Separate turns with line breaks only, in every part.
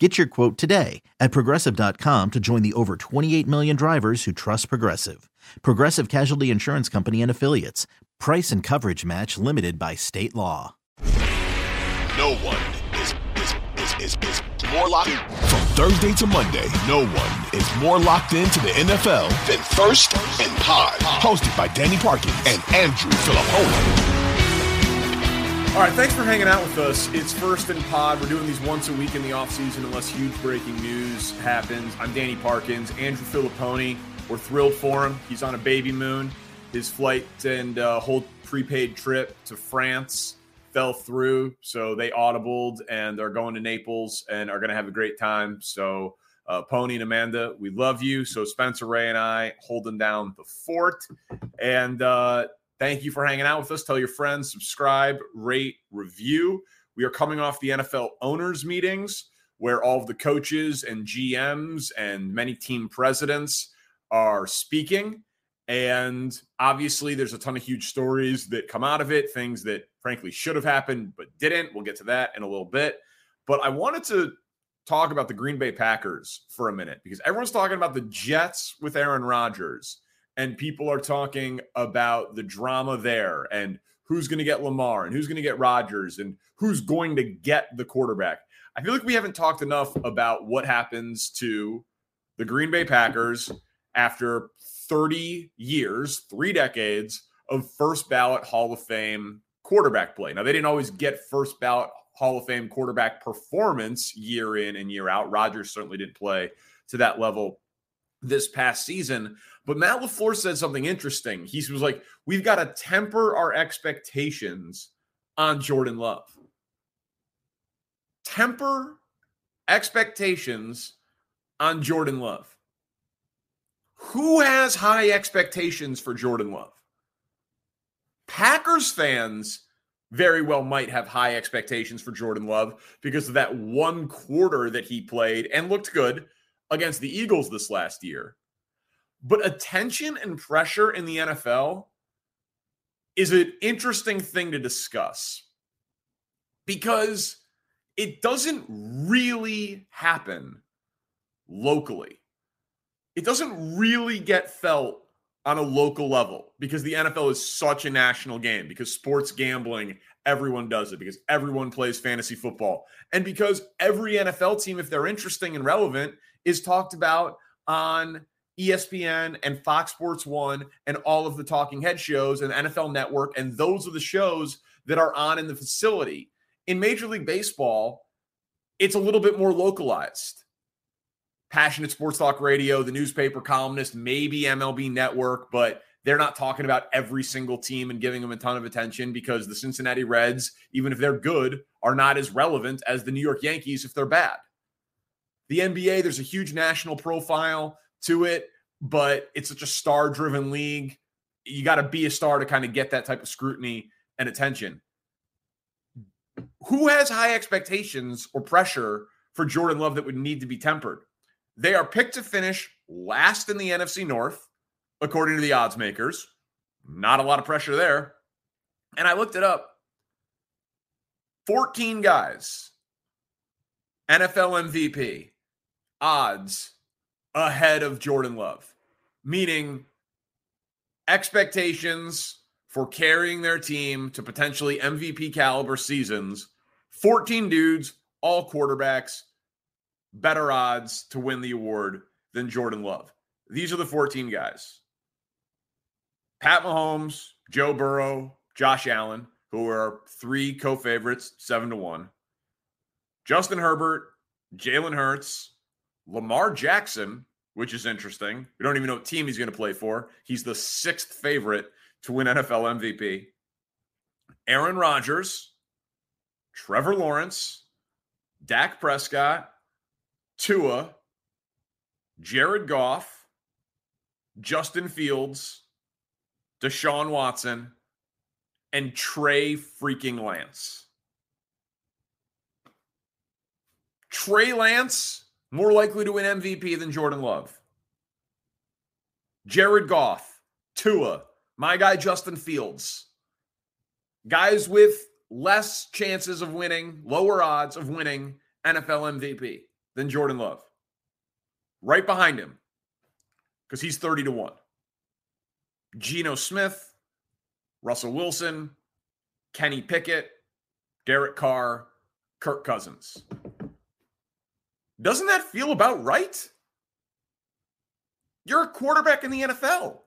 Get your quote today at progressive.com to join the over 28 million drivers who trust Progressive. Progressive Casualty Insurance Company and Affiliates. Price and coverage match limited by state law.
No one is, is, is, is, is more locked from Thursday to Monday. No one is more locked into the NFL than First and Pod. Hosted by Danny Parkin and Andrew Filippone.
All right, thanks for hanging out with us. It's First and Pod. We're doing these once a week in the offseason unless huge breaking news happens. I'm Danny Parkins, Andrew Filippone. We're thrilled for him. He's on a baby moon. His flight and uh, whole prepaid trip to France fell through, so they audibled and are going to Naples and are going to have a great time. So, uh, Pony and Amanda, we love you. So, Spencer Ray and I holding down the fort. And uh, Thank you for hanging out with us. Tell your friends, subscribe, rate, review. We are coming off the NFL owners' meetings where all of the coaches and GMs and many team presidents are speaking. And obviously, there's a ton of huge stories that come out of it, things that frankly should have happened but didn't. We'll get to that in a little bit. But I wanted to talk about the Green Bay Packers for a minute because everyone's talking about the Jets with Aaron Rodgers and people are talking about the drama there and who's going to get Lamar and who's going to get Rodgers and who's going to get the quarterback. I feel like we haven't talked enough about what happens to the Green Bay Packers after 30 years, three decades of first ballot Hall of Fame quarterback play. Now, they didn't always get first ballot Hall of Fame quarterback performance year in and year out. Rodgers certainly didn't play to that level this past season. But Matt LaFleur said something interesting. He was like, we've got to temper our expectations on Jordan Love. Temper expectations on Jordan Love. Who has high expectations for Jordan Love? Packers fans very well might have high expectations for Jordan Love because of that one quarter that he played and looked good against the Eagles this last year. But attention and pressure in the NFL is an interesting thing to discuss because it doesn't really happen locally. It doesn't really get felt on a local level because the NFL is such a national game, because sports gambling, everyone does it, because everyone plays fantasy football, and because every NFL team, if they're interesting and relevant, is talked about on ESPN and Fox Sports One and all of the talking head shows and NFL Network. And those are the shows that are on in the facility. In Major League Baseball, it's a little bit more localized. Passionate Sports Talk Radio, the newspaper columnist, maybe MLB Network, but they're not talking about every single team and giving them a ton of attention because the Cincinnati Reds, even if they're good, are not as relevant as the New York Yankees if they're bad. The NBA, there's a huge national profile to it, but it's such a star driven league. You got to be a star to kind of get that type of scrutiny and attention. Who has high expectations or pressure for Jordan Love that would need to be tempered? They are picked to finish last in the NFC North, according to the odds makers. Not a lot of pressure there. And I looked it up 14 guys, NFL MVP, odds ahead of Jordan Love, meaning expectations for carrying their team to potentially MVP caliber seasons. 14 dudes, all quarterbacks, better odds to win the award than Jordan Love. These are the 14 guys Pat Mahomes, Joe Burrow, Josh Allen, who are three co favorites, seven to one. Justin Herbert, Jalen Hurts, Lamar Jackson, which is interesting. We don't even know what team he's going to play for. He's the sixth favorite to win NFL MVP. Aaron Rodgers, Trevor Lawrence, Dak Prescott, Tua, Jared Goff, Justin Fields, Deshaun Watson, and Trey freaking Lance. Trey Lance, more likely to win MVP than Jordan Love. Jared Goff, Tua, my guy Justin Fields. Guys with less chances of winning, lower odds of winning NFL MVP than Jordan Love. Right behind him, because he's 30 to 1. Geno Smith, Russell Wilson, Kenny Pickett, Derek Carr, Kirk Cousins. Doesn't that feel about right? You're a quarterback in the NFL.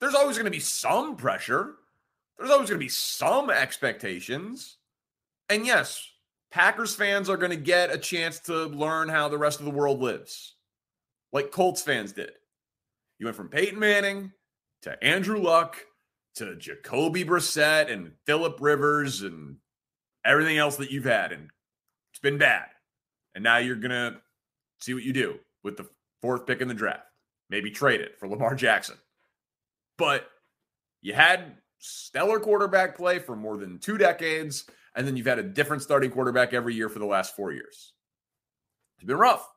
There's always going to be some pressure. There's always going to be some expectations. And yes, Packers fans are going to get a chance to learn how the rest of the world lives, like Colts fans did. You went from Peyton Manning to Andrew Luck to Jacoby Brissett and Philip Rivers and everything else that you've had. And it's been bad. And now you're going to see what you do with the fourth pick in the draft. Maybe trade it for Lamar Jackson. But you had stellar quarterback play for more than two decades, and then you've had a different starting quarterback every year for the last four years. It's been rough.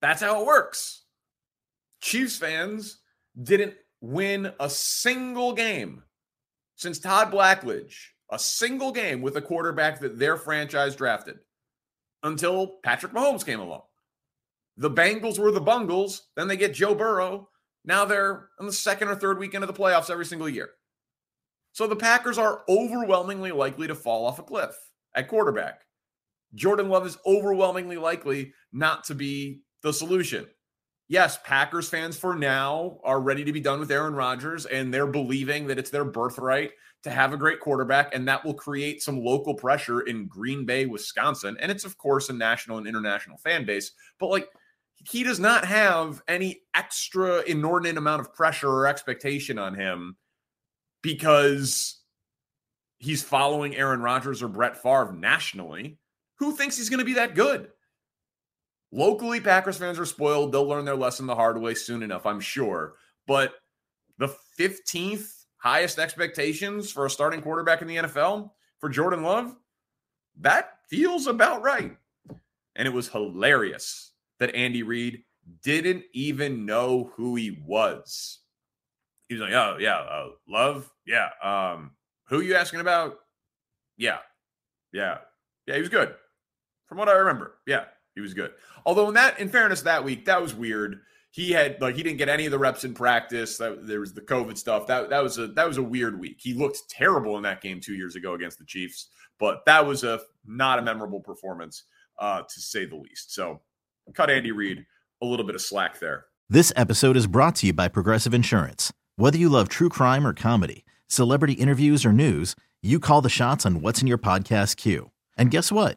That's how it works. Chiefs fans didn't win a single game since Todd Blackledge, a single game with a quarterback that their franchise drafted until Patrick Mahomes came along. The Bengals were the Bungles. Then they get Joe Burrow. Now they're on the second or third weekend of the playoffs every single year. So the Packers are overwhelmingly likely to fall off a cliff at quarterback. Jordan Love is overwhelmingly likely not to be the solution. Yes, Packers fans for now are ready to be done with Aaron Rodgers and they're believing that it's their birthright to have a great quarterback and that will create some local pressure in Green Bay, Wisconsin. And it's, of course, a national and international fan base. But like, he does not have any extra inordinate amount of pressure or expectation on him because he's following Aaron Rodgers or Brett Favre nationally. Who thinks he's going to be that good? Locally, Packers fans are spoiled. They'll learn their lesson the hard way soon enough, I'm sure. But the 15th highest expectations for a starting quarterback in the NFL for Jordan Love, that feels about right. And it was hilarious that Andy Reid didn't even know who he was. He was like, "Oh yeah, uh, Love, yeah. Um, who you asking about? Yeah, yeah, yeah. He was good, from what I remember. Yeah, he was good. Although in that, in fairness, that week that was weird he had like he didn't get any of the reps in practice. That, there was the COVID stuff. That that was a that was a weird week. He looked terrible in that game two years ago against the Chiefs, but that was a not a memorable performance uh, to say the least. So cut Andy Reid a little bit of slack there.
This episode is brought to you by Progressive Insurance. Whether you love true crime or comedy, celebrity interviews or news, you call the shots on what's in your podcast queue. And guess what?